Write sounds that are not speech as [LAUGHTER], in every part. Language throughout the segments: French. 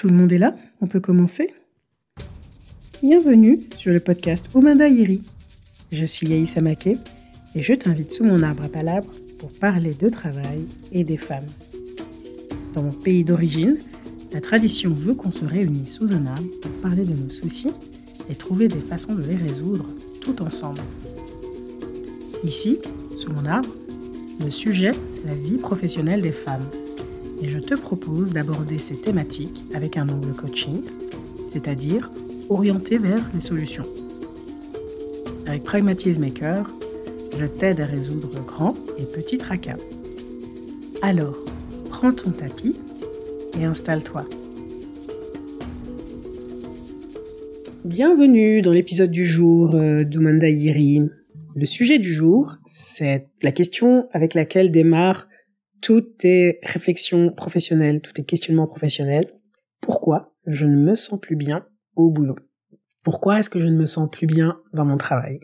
Tout le monde est là On peut commencer Bienvenue sur le podcast Omanda Iri. Je suis Yaïs Amake et je t'invite sous mon arbre à palabres pour parler de travail et des femmes. Dans mon pays d'origine, la tradition veut qu'on se réunisse sous un arbre pour parler de nos soucis et trouver des façons de les résoudre tout ensemble. Ici, sous mon arbre, le sujet, c'est la vie professionnelle des femmes. Et je te propose d'aborder ces thématiques avec un angle coaching, c'est-à-dire orienté vers les solutions. Avec Pragmatisme Maker, je t'aide à résoudre grands et petits tracas. Alors, prends ton tapis et installe-toi. Bienvenue dans l'épisode du jour euh, d'Umanda Yiri. Le sujet du jour, c'est la question avec laquelle démarrent toutes tes réflexions professionnelles, tous tes questionnements professionnels. Pourquoi je ne me sens plus bien au boulot? Pourquoi est-ce que je ne me sens plus bien dans mon travail?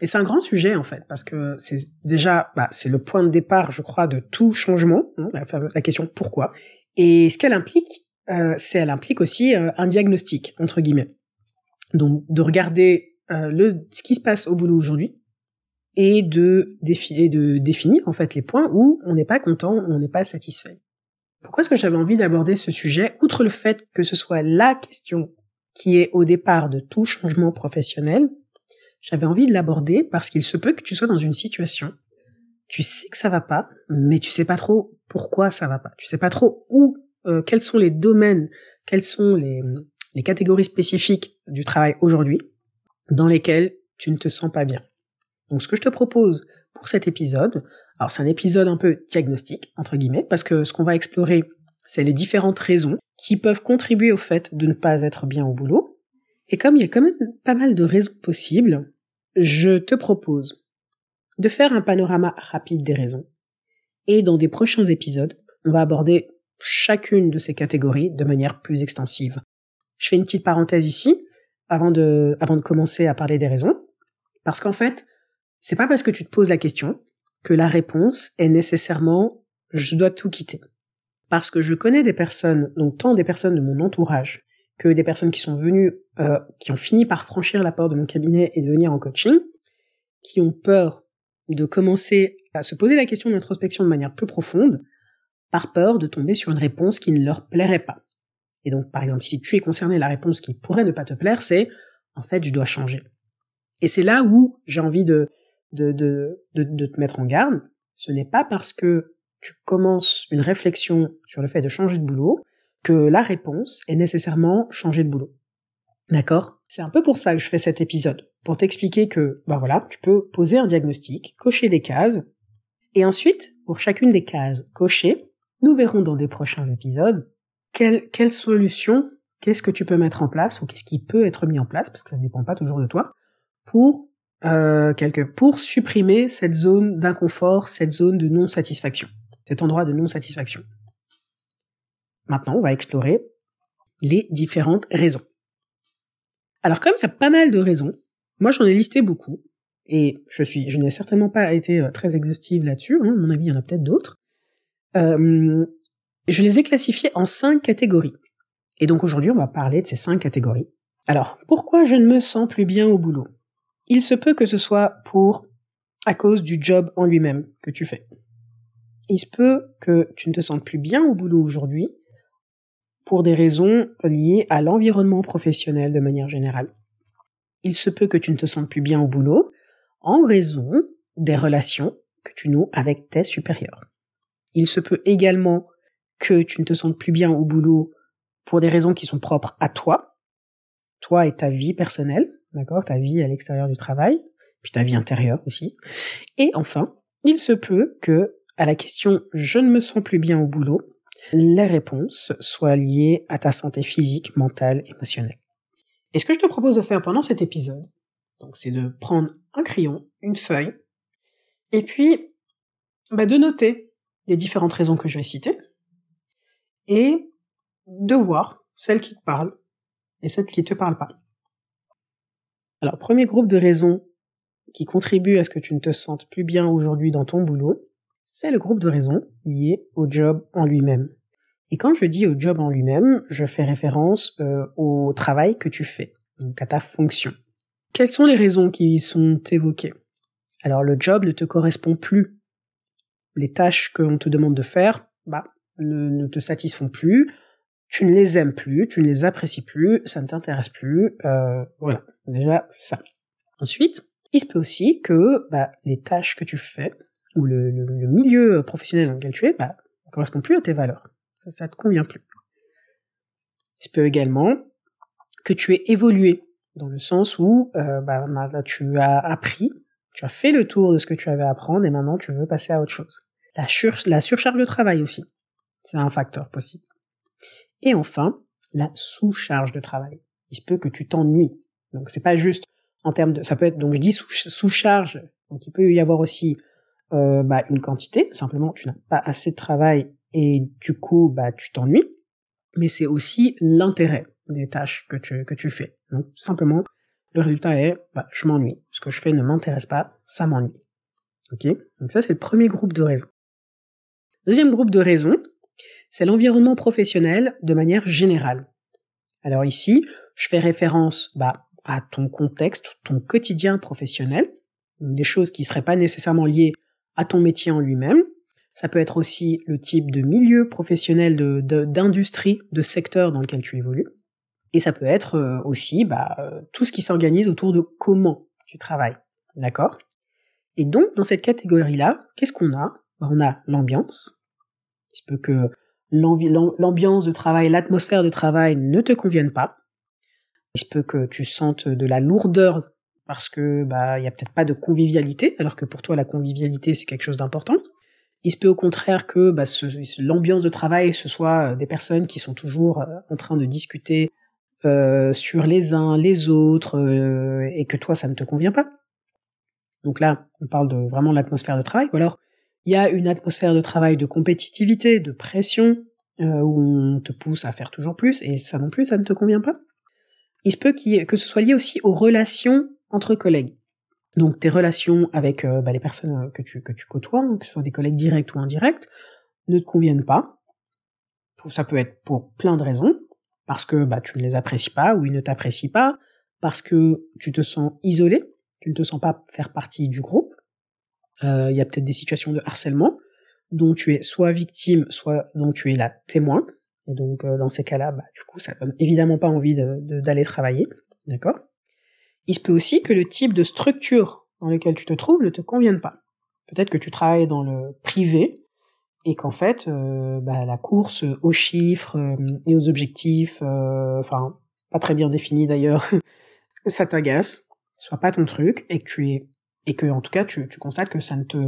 Et c'est un grand sujet en fait, parce que c'est déjà, bah, c'est le point de départ, je crois, de tout changement, hein, la, question pourquoi. Et ce qu'elle implique, euh, c'est elle implique aussi euh, un diagnostic entre guillemets. Donc de regarder euh, ce qui se passe au boulot aujourd'hui, et de, définir en fait les points où on n'est pas content, on n'est pas satisfait. Pourquoi est-ce que j'avais envie d'aborder ce sujet, outre le fait que ce soit la question qui est au départ de tout changement professionnel, j'avais envie de l'aborder parce qu'il se peut que tu sois dans une situation, tu sais que ça va pas, mais tu sais pas trop pourquoi ça va pas, tu sais pas trop où, euh, quels sont les domaines, quelles sont les, les catégories spécifiques du travail aujourd'hui dans lesquelles tu ne te sens pas bien. Donc ce que je te propose pour cet épisode, alors c'est un épisode un peu diagnostique, entre guillemets, parce que ce qu'on va explorer, c'est les différentes raisons qui peuvent contribuer au fait de ne pas être bien au boulot. Et comme il y a quand même pas mal de raisons possibles, je te propose de faire un panorama rapide des raisons. Et dans des prochains épisodes, on va aborder chacune de ces catégories de manière plus extensive. Je fais une petite parenthèse ici, avant de, avant de commencer à parler des raisons, parce qu'en fait, c'est pas parce que tu te poses la question que la réponse est nécessairement je dois tout quitter. Parce que je connais des personnes, donc tant des personnes de mon entourage que des personnes qui sont venues, euh, qui ont fini par franchir la porte de mon cabinet et de venir en coaching, qui ont peur de commencer à se poser la question d'introspection de manière plus profonde, par peur de tomber sur une réponse qui ne leur plairait pas. Et donc, par exemple, si tu es concerné, la réponse qui pourrait ne pas te plaire, c'est en fait, je dois changer. Et c'est là où j'ai envie de, de, de, de, te mettre en garde, ce n'est pas parce que tu commences une réflexion sur le fait de changer de boulot que la réponse est nécessairement changer de boulot. D'accord? C'est un peu pour ça que je fais cet épisode, pour t'expliquer que, ben voilà, tu peux poser un diagnostic, cocher des cases, et ensuite, pour chacune des cases cochées, nous verrons dans des prochains épisodes quelle, quelle solution, qu'est-ce que tu peux mettre en place, ou qu'est-ce qui peut être mis en place, parce que ça ne dépend pas toujours de toi, pour euh, pour supprimer cette zone d'inconfort, cette zone de non-satisfaction, cet endroit de non-satisfaction. Maintenant, on va explorer les différentes raisons. Alors comme il y a pas mal de raisons, moi j'en ai listé beaucoup, et je suis, je n'ai certainement pas été euh, très exhaustive là-dessus, hein, à mon avis il y en a peut-être d'autres. Euh, je les ai classifiées en cinq catégories. Et donc aujourd'hui on va parler de ces cinq catégories. Alors, pourquoi je ne me sens plus bien au boulot? Il se peut que ce soit pour à cause du job en lui-même que tu fais. Il se peut que tu ne te sentes plus bien au boulot aujourd'hui pour des raisons liées à l'environnement professionnel de manière générale. Il se peut que tu ne te sentes plus bien au boulot en raison des relations que tu noues avec tes supérieurs. Il se peut également que tu ne te sentes plus bien au boulot pour des raisons qui sont propres à toi, toi et ta vie personnelle, d'accord, ta vie à l'extérieur du travail, puis ta vie intérieure aussi. Et enfin, il se peut que, à la question je ne me sens plus bien au boulot, les réponses soient liées à ta santé physique, mentale, émotionnelle. Et ce que je te propose de faire pendant cet épisode, donc, c'est de prendre un crayon, une feuille, et puis bah, de noter les différentes raisons que je vais citer, et de voir celles qui te parlent et celles qui te parlent pas. Alors, premier groupe de raisons qui contribuent à ce que tu ne te sentes plus bien aujourd'hui dans ton boulot, c'est le groupe de raisons liées au job en lui-même. Et quand je dis au job en lui-même, je fais référence euh, au travail que tu fais, donc à ta fonction. Quelles sont les raisons qui sont évoquées? Alors le job ne te correspond plus. Les tâches qu'on te demande de faire, bah, ne, te satisfont plus. Tu ne les aimes plus, tu ne les apprécies plus, ça ne t'intéresse plus. Euh, voilà, déjà ça. Ensuite, il se peut aussi que bah, les tâches que tu fais ou le, milieu professionnel dans lequel tu es bah, ne correspond plus à tes valeurs. Ça, ça te convient plus. Il se peut également que tu aies évolué dans le sens où euh, bah, tu as appris, tu as fait le tour de ce que tu avais à apprendre et maintenant tu veux passer à autre chose. La surcharge de travail aussi, c'est un facteur possible. Et enfin, la sous-charge de travail. Il se peut que tu t'ennuies. Donc c'est pas juste en termes de, ça peut être donc je dis sous-charge. donc il peut y avoir aussi euh, bah, une quantité. Simplement, tu n'as pas assez de travail et du coup, bah tu t'ennuies. Mais c'est aussi l'intérêt des tâches que tu, que tu fais. Donc, simplement, le résultat est, bah, je m'ennuie. Ce que je fais ne m'intéresse pas, ça m'ennuie. Ok? Donc ça, c'est le premier groupe de raisons. Deuxième groupe de raisons, c'est l'environnement professionnel de manière générale. Alors ici, je fais référence, bah, à ton contexte, ton quotidien professionnel, des choses qui seraient pas nécessairement liées à ton métier en lui-même, ça peut être aussi le type de milieu professionnel, d'industrie, de, de, secteur dans lequel tu évolues. Et ça peut être euh, aussi bah, tout ce qui s'organise autour de comment tu travailles. D'accord? Et donc, dans cette catégorie-là, qu'est-ce qu'on a? Bah, On a l'ambiance. L'ambiance de travail, l'atmosphère de travail ne te convienne pas. Il se peut que tu sentes de la lourdeur parce que bah il y a peut-être pas de convivialité, alors que pour toi la convivialité c'est quelque chose d'important. Il se peut au contraire que bah, l'ambiance de travail, ce soit euh, des personnes qui sont toujours euh, en train de discuter euh, sur les uns, les autres, et que toi, ça ne te convient pas. Donc là, on parle de vraiment l'atmosphère de travail. Ou alors, il y a une atmosphère de travail de compétitivité, de pression, où on te pousse à faire toujours plus, et ça non plus, ça ne te convient pas. Il se peut que ce soit lié aussi aux relations entre collègues. Donc tes relations avec euh, bah, les personnes euh, que tu, que tu côtoies, que ce soit des collègues directs ou indirects, ne te conviennent pas. Ça peut être pour plein de raisons, parce que bah, tu ne les apprécies pas ou ils ne t'apprécient pas, parce que tu te sens isolé, tu ne te sens pas faire partie du groupe. Euh, il y a peut-être des situations de harcèlement dont tu es soit victime, soit dont tu es la témoin. Et donc dans ces cas-là, bah, du coup, ça donne évidemment pas envie d'aller travailler, d'accord? Il se peut aussi que le type de structure dans lequel tu te trouves ne te convienne pas. Peut-être que tu travailles dans le privé et qu'en fait, euh, bah, la course aux chiffres euh, et aux objectifs, euh, enfin pas très bien définis d'ailleurs, [LAUGHS] ça t'agace, soit pas ton truc et que tu es et que en tout cas tu, tu constates que ça ne te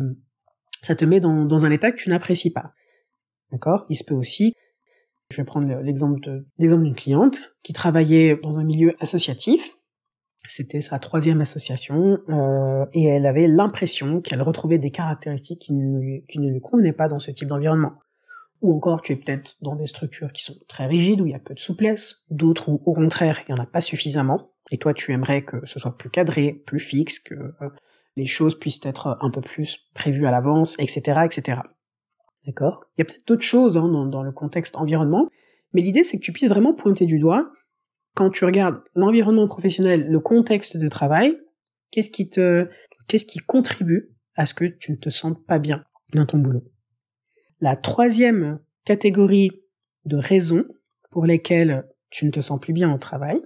ça te met dans, un état que tu n'apprécies pas. D'accord? Il se peut aussi, je vais prendre l'exemple d'une cliente qui travaillait dans un milieu associatif c'était sa troisième association euh, et elle avait l'impression qu'elle retrouvait des caractéristiques qui ne, lui, qui ne lui convenaient pas dans ce type d'environnement. Ou encore, tu es peut-être dans des structures qui sont très rigides, où il y a peu de souplesse, d'autres où au contraire, il n'y en a pas suffisamment, et toi tu aimerais que ce soit plus cadré, plus fixe, que euh, les choses puissent être un peu plus prévues à l'avance, etc., etc. D'accord? Il y a peut-être d'autres choses hein, dans, le contexte environnement, mais l'idée c'est que tu puisses vraiment pointer du doigt quand tu regardes l'environnement professionnel, le contexte de travail, qu'est-ce qui te, qu'est-ce qui contribue à ce que tu ne te sentes pas bien dans ton boulot? La troisième catégorie de raisons pour lesquelles tu ne te sens plus bien au travail,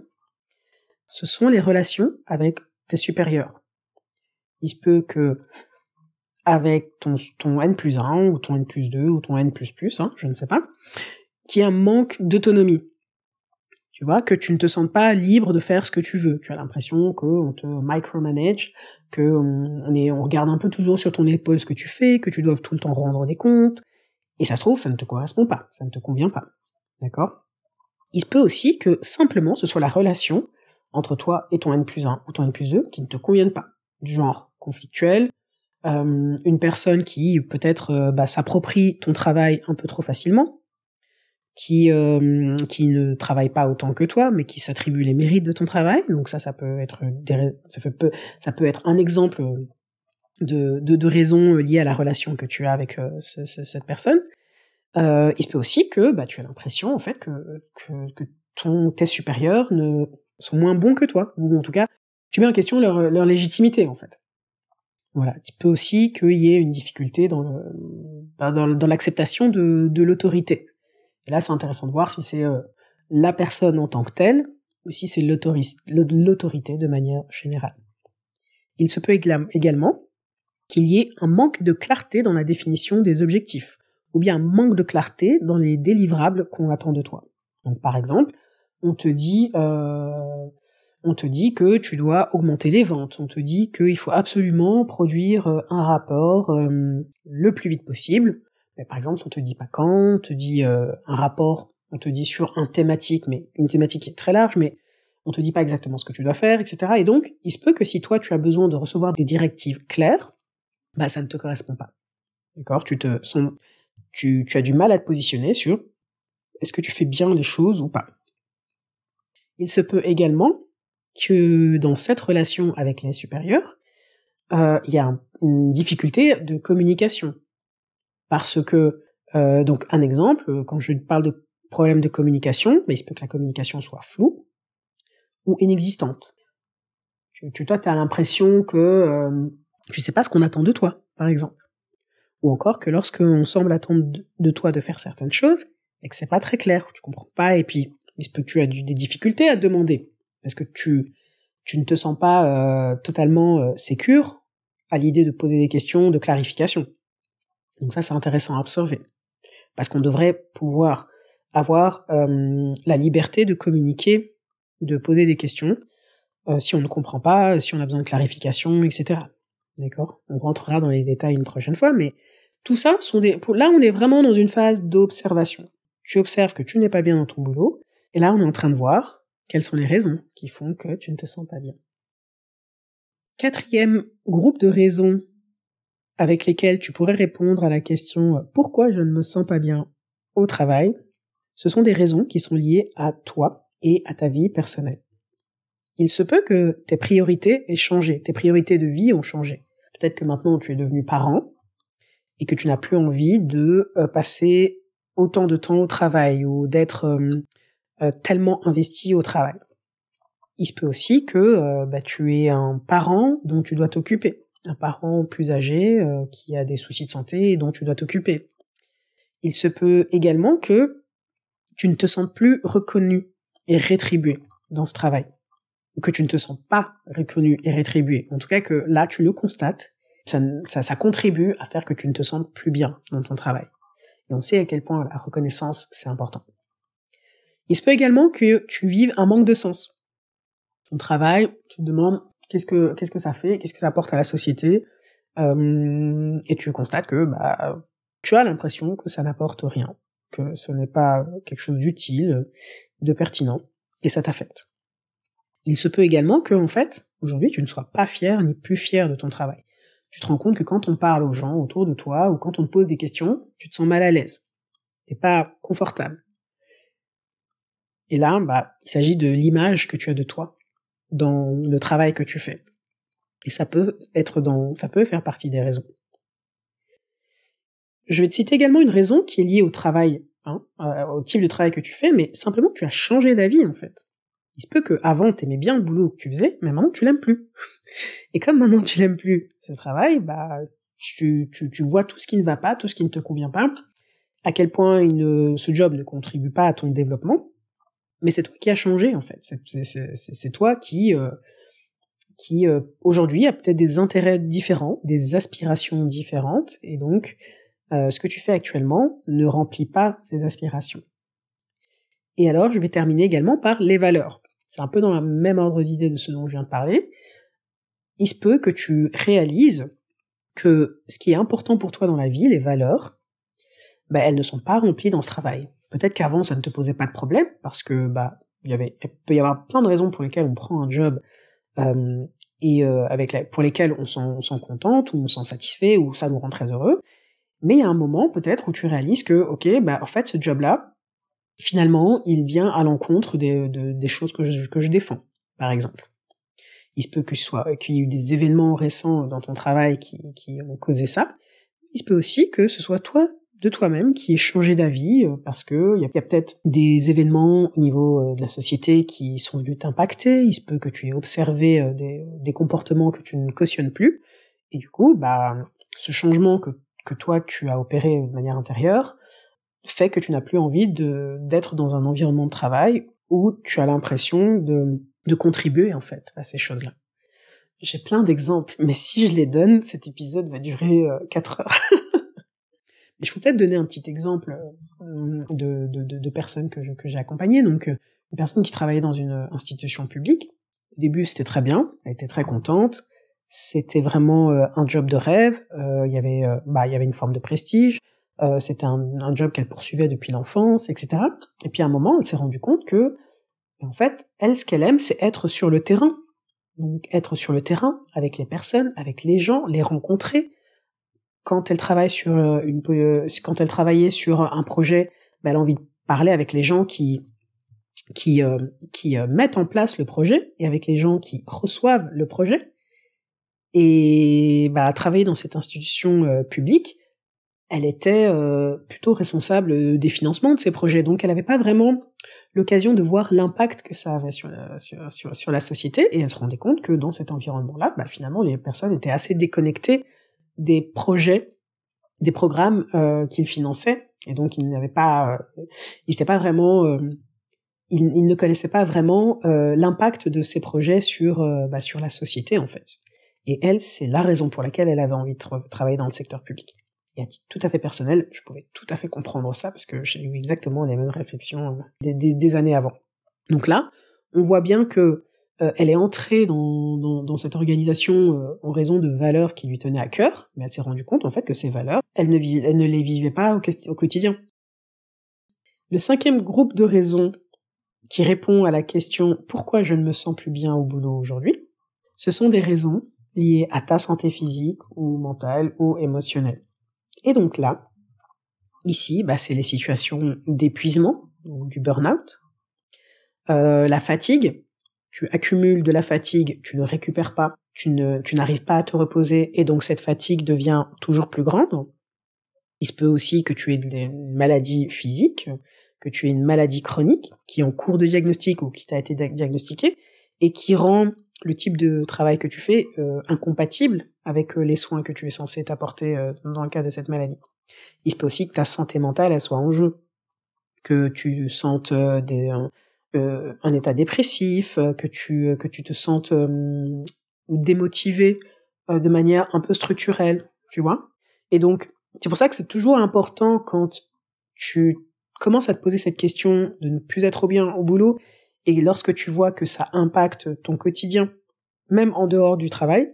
ce sont les relations avec tes supérieurs. Il se peut que avec ton, N plus 1 ou ton N plus 2 ou ton N plus plus, hein, je ne sais pas, qu'il y ait un manque d'autonomie tu vois, que tu ne te sens pas libre de faire ce que tu veux. Tu as l'impression qu'on te micromanage, que on, on regarde un peu toujours sur ton épaule ce que tu fais, que tu dois tout le temps rendre des comptes. Et ça se trouve, ça ne te correspond pas, ça ne te convient pas. D'accord? Il se peut aussi que simplement ce soit la relation entre toi et ton N plus 1 ou ton N plus 2 qui ne te conviennent pas. Du genre conflictuel, euh, une personne qui peut-être euh, bah, s'approprie ton travail un peu trop facilement, qui euh, qui ne travaille pas autant que toi, mais qui s'attribue les mérites de ton travail. Donc ça, ça peut être des, ça ça peut être un exemple de de, de raisons liées à la relation que tu as avec euh, cette personne. Il se peut aussi que bah, tu as l'impression en fait que, que, que ton, tes supérieurs ne sont moins bons que toi, ou en tout cas, tu mets en question leur, leur légitimité en fait. Voilà, il peut aussi qu'il y ait une difficulté dans dans l'acceptation de, de l'autorité. Et là, c'est intéressant de voir si c'est euh, la personne en tant que telle, ou si c'est l'autorité de manière générale. Il se peut également qu'il y ait un manque de clarté dans la définition des objectifs, ou bien un manque de clarté dans les délivrables qu'on attend de toi. Donc par exemple, on te dit euh, on te dit que tu dois augmenter les ventes, on te dit qu'il faut absolument produire euh, un rapport euh, le plus vite possible. Mais par exemple, on te dit pas quand, on te dit un rapport, on te dit sur un thématique, mais une thématique qui est très large, mais on te dit pas exactement ce que tu dois faire, etc. Et donc, il se peut que si toi tu as besoin de recevoir des directives claires, bah ça ne te correspond pas. D'accord? Tu te tu, tu as du mal à te positionner sur est-ce que tu fais bien les choses ou pas. Il se peut également que dans cette relation avec les supérieurs, euh, il y a une difficulté de communication. Parce que, euh, donc un exemple, quand je parle de problème de communication, mais il se peut que la communication soit floue ou inexistante. Tu, toi, tu as l'impression que euh, tu sais pas ce qu'on attend de toi, par exemple. Ou encore que lorsqu'on semble attendre de toi de faire certaines choses, et que c'est pas très clair, tu comprends pas, et puis il se peut que tu as des difficultés à demander, parce que tu, tu ne te sens pas euh, totalement euh, sécure à l'idée de poser des questions de clarification? Donc ça, c'est intéressant à observer. Parce qu'on devrait pouvoir avoir euh, la liberté de communiquer, de poser des questions, euh, si on ne comprend pas, si on a besoin de clarification, etc. D'accord? On rentrera dans les détails une prochaine fois, mais tout ça sont des... Là, on est vraiment dans une phase d'observation. Tu observes que tu n'es pas bien dans ton boulot, et là, on est en train de voir quelles sont les raisons qui font que tu ne te sens pas bien? Quatrième groupe de raisons avec lesquelles tu pourrais répondre à la question pourquoi je ne me sens pas bien au travail, ce sont des raisons qui sont liées à toi et à ta vie personnelle. Il se peut que tes priorités aient changé, tes priorités de vie ont changé. Peut-être que maintenant tu es devenu parent et que tu n'as plus envie de euh, passer autant de temps au travail ou d'être euh, euh, tellement investi au travail. Il se peut aussi que bah, tu es un parent dont tu dois t'occuper, un parent plus âgé qui a des soucis de santé et dont tu dois t'occuper. Il se peut également que tu ne te sentes plus reconnu et rétribué dans ce travail que tu ne te sens pas reconnu et rétribué. En tout cas que là, tu le constates, ça, ça, ça contribue à faire que tu ne te sens plus bien dans ton travail. Et on sait à quel point la reconnaissance, c'est important. Il se peut également que tu vives un manque de sens. Ton travail, tu te demandes qu'est-ce que qu'est-ce que ça fait, qu'est-ce que ça apporte à la société, euh, et tu constates que bah tu as l'impression que ça n'apporte rien, que ce n'est pas quelque chose d'utile, de pertinent, et ça t'affecte. Il se peut également que, en fait, aujourd'hui, tu ne sois pas fier ni plus fier de ton travail. Tu te rends compte que quand on parle aux gens autour de toi ou quand on te pose des questions, tu te sens mal à l'aise. T'es pas confortable. Et là, bah, il s'agit de l'image que tu as de toi dans le travail que tu fais. Et ça peut être dans, ça peut faire partie des raisons. Je vais te citer également une raison qui est liée au travail, hein, euh, au type de travail que tu fais, mais simplement tu as changé d'avis en fait il se peut que avant t'aimais bien le boulot que tu faisais, mais maintenant tu l'aimes plus. [LAUGHS] Et comme maintenant tu l'aimes plus, ce travail, bah tu, tu, vois tout ce qui ne va pas, tout ce qui ne te convient pas, à quel point ce job ne contribue pas à ton développement, mais c'est toi qui as changé en fait. C'est toi qui euh, qui euh, aujourd'hui a peut-être des intérêts différents, des aspirations différentes, et donc euh, ce que tu fais actuellement ne remplit pas ces aspirations. Et alors, je vais terminer également par les valeurs c'est un peu dans le même ordre d'idée de ce dont je viens de parler, il se peut que tu réalises que ce qui est important pour toi dans la vie, les valeurs, bah, elles ne sont pas remplies dans ce travail. Peut-être qu'avant ça ne te posait pas de problème parce que bah il y avait il peut y avoir plein de raisons pour lesquelles on prend un job euh, et euh, avec pour lesquelles on s'en contente ou on s'en satisfait ou ça nous rend très heureux. Mais il y a un moment peut-être où tu réalises que ok bah en fait ce job là finalement, il vient à l'encontre des, des choses que je, que je défends, par exemple. Il se peut que soit qu'il y ait eu des événements récents dans ton travail qui, qui ont causé ça. Il se peut aussi que ce soit toi de toi-même qui est changé d'avis euh, parce que il y a, peut-être des événements au niveau euh, de la société qui sont venus t'impacter. Il se peut que tu aies observé euh, des, des, comportements que tu ne cautionnes plus. Et du coup, bah, ce changement que, que toi tu as opéré de manière intérieure fait que tu n'as plus envie d'être dans un environnement de travail où tu as l'impression de, de contribuer en fait à ces choses-là. J'ai plein d'exemples, mais si je les donne, cet épisode va durer 4 heures. [LAUGHS] je peux peut-être donner un petit exemple euh, de, de, de, personnes que, que j'ai accompagnées. Donc, euh, une personne qui travaillait dans une institution publique. Au début, c'était très bien, elle était très contente. C'était vraiment euh, un job de rêve. Il y avait, bah, y avait une forme de prestige. c'était un, un, job qu'elle poursuivait depuis l'enfance, etc. Et puis à un moment, elle s'est rendue compte que, en fait, elle, ce qu'elle aime, c'est être sur le terrain. Donc, être sur le terrain avec les personnes, avec les gens, les rencontrer, euh, euh, quand elle travaillait sur un projet, ben, elle a envie de parler avec les gens qui euh, mettent en place le projet et avec les gens qui reçoivent le projet. Et bah, travailler dans cette institution publique, elle était plutôt responsable des financements de ces projets, donc elle n'avait pas vraiment l'occasion de voir l'impact que ça avait sur, la société, et elle se rendait compte que dans cet environnement-là, bah, finalement, les personnes étaient assez déconnectées des projets, des programmes euh, qu'il finançait, et donc il n'avait pas, euh, il n'était pas vraiment, euh, il, ne connaissait pas vraiment l'impact de ces projets sur bah, sur la société en fait. Et elle, c'est la raison pour laquelle elle avait envie de travailler dans le secteur public. Et à titre tout à fait personnel, je pouvais tout à fait comprendre ça parce que j'ai eu exactement les mêmes réflexions des, des années avant. Donc là, on voit bien que euh, elle est entrée dans, dans, dans cette organisation euh, en raison de valeurs qui lui tenaient à cœur, mais elle s'est rendue compte en fait que ces valeurs, elle ne, les vivait pas au, quotidien. Le cinquième groupe de raisons qui répond à la question pourquoi je ne me sens plus bien au boulot aujourd'hui, ce sont des raisons liées à ta santé physique ou mentale ou émotionnelle. Et donc là, ici, bah, c'est les situations d'épuisement, du burn-out, euh, la fatigue, tu accumules de la fatigue, tu ne récupères pas, tu n'arrives pas à te reposer et donc cette fatigue devient toujours plus grande. Il se peut aussi que tu aies une maladie physique, que tu aies une maladie chronique qui est en cours de diagnostic ou qui t'a été diagnostiquée et qui rend le type de travail que tu fais euh, incompatible avec euh, les soins que tu es censé t'apporter euh, dans le cas de cette maladie. Il se peut aussi que ta santé mentale soit en jeu, que tu sentes des euh, un état dépressif, euh, que tu euh, que tu te sentes démotivé de manière un peu structurelle, tu vois. Et donc c'est pour ça que c'est toujours important quand tu commences à te poser cette question de ne plus être bien au boulot et lorsque tu vois que ça impacte ton quotidien, même en dehors du travail,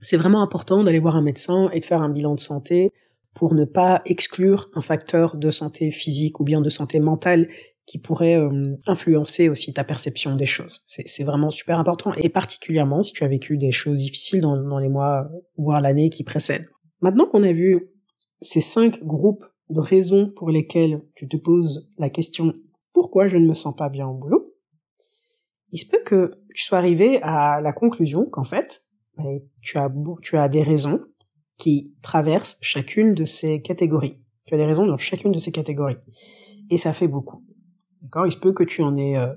c'est vraiment important d'aller voir un médecin et de faire un bilan de santé pour ne pas exclure un facteur de santé physique ou bien de santé mentale qui pourrait euh, influencer aussi ta perception des choses. C'est vraiment super important, et particulièrement si tu as vécu des choses difficiles dans, les mois, voire l'année qui précède. Maintenant qu'on a vu ces cinq groupes de raisons pour lesquelles tu te poses la question pourquoi je ne me sens pas bien au boulot, il se peut que tu sois arrivé à la conclusion qu'en fait, ben, tu tu as des raisons qui traversent chacune de ces catégories. Tu as des raisons dans chacune de ces catégories. Et ça fait beaucoup. D'accord Il se peut que tu en aies euh,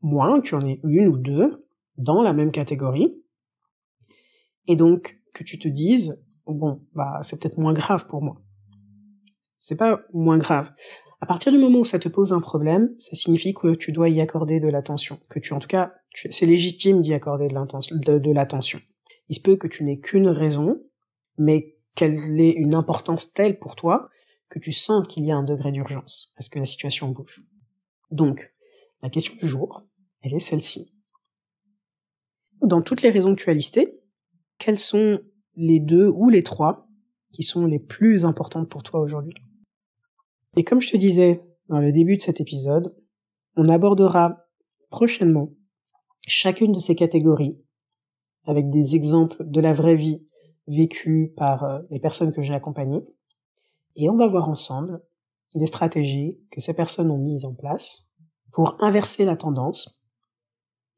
moins, que tu en aies une ou deux dans la même catégorie. Et donc, que tu te dises, bon, bah, c'est peut-être moins grave pour moi. C'est pas moins grave. À partir du moment où ça te pose un problème, ça signifie que tu dois y accorder de l'attention. Que tu, en tout cas, c'est légitime d'y accorder de, de l'attention. Il se peut que tu n'aies qu'une raison, mais qu'elle ait une importance telle pour toi que tu sens qu'il y a un degré d'urgence, parce que la situation bouge? Donc, la question du jour, elle est celle-ci. Dans toutes les raisons que tu as listées, quelles sont les deux ou les trois qui sont les plus importantes pour toi aujourd'hui? Et comme je te disais dans le début de cet épisode, on abordera prochainement chacune de ces catégories avec des exemples de la vraie vie vécue par euh, les personnes que j'ai accompagnées. Et on va voir ensemble des stratégies que ces personnes ont mises en place pour inverser la tendance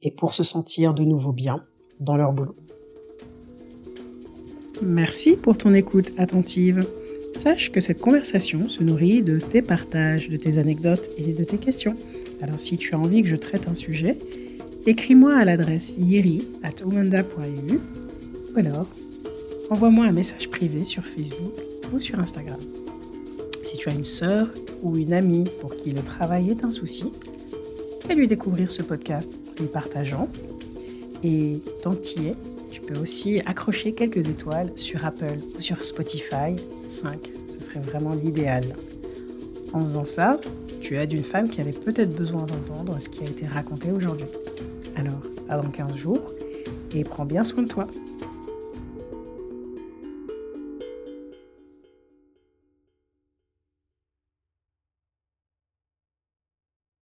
et pour se sentir de nouveau bien dans leur boulot. Merci pour ton écoute attentive. Sache que cette conversation se nourrit de tes partages, de tes anecdotes et de tes questions. Alors si tu as envie que je traite un sujet, écris-moi à l'adresse yeri.omanda.eu ou alors envoie-moi un message privé sur Facebook ou sur Instagram. Si tu as une sœur ou une amie pour qui le travail est un souci, fais-lui découvrir ce podcast en lui partageant. Et tant y es, tu peux aussi accrocher quelques étoiles sur Apple ou sur Spotify. 5, ce serait vraiment l'idéal. En faisant ça, tu aides une femme qui avait peut-être besoin d'entendre ce qui a été raconté aujourd'hui. Alors, à dans 15 jours et prends bien soin de toi.